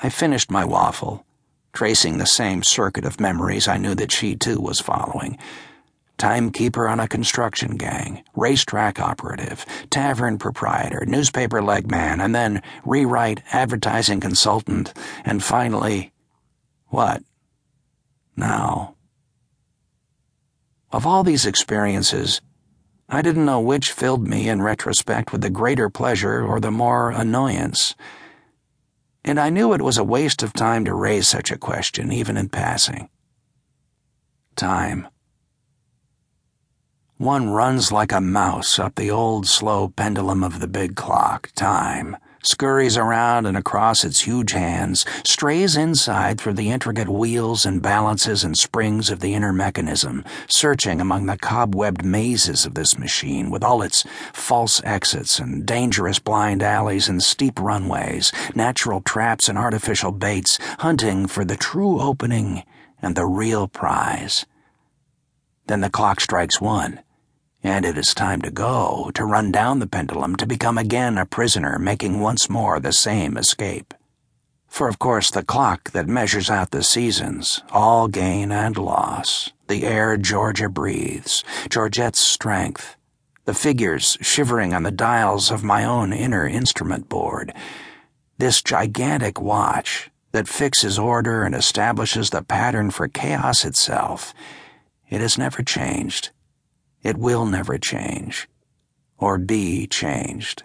I finished my waffle, tracing the same circuit of memories I knew that she too was following. Timekeeper on a construction gang, racetrack operative, tavern proprietor, newspaper legman, and then rewrite advertising consultant, and finally, what? Now. Of all these experiences, I didn't know which filled me in retrospect with the greater pleasure or the more annoyance and I knew it was a waste of time to raise such a question, even in passing. Time. One runs like a mouse up the old slow pendulum of the big clock, time scurries around and across its huge hands, strays inside through the intricate wheels and balances and springs of the inner mechanism, searching among the cobwebbed mazes of this machine with all its false exits and dangerous blind alleys and steep runways, natural traps and artificial baits, hunting for the true opening and the real prize. Then the clock strikes one and it is time to go, to run down the pendulum, to become again a prisoner, making once more the same escape. For of course the clock that measures out the seasons, all gain and loss, the air Georgia breathes, Georgette's strength, the figures shivering on the dials of my own inner instrument board, this gigantic watch that fixes order and establishes the pattern for chaos itself, it has never changed it will never change or be changed.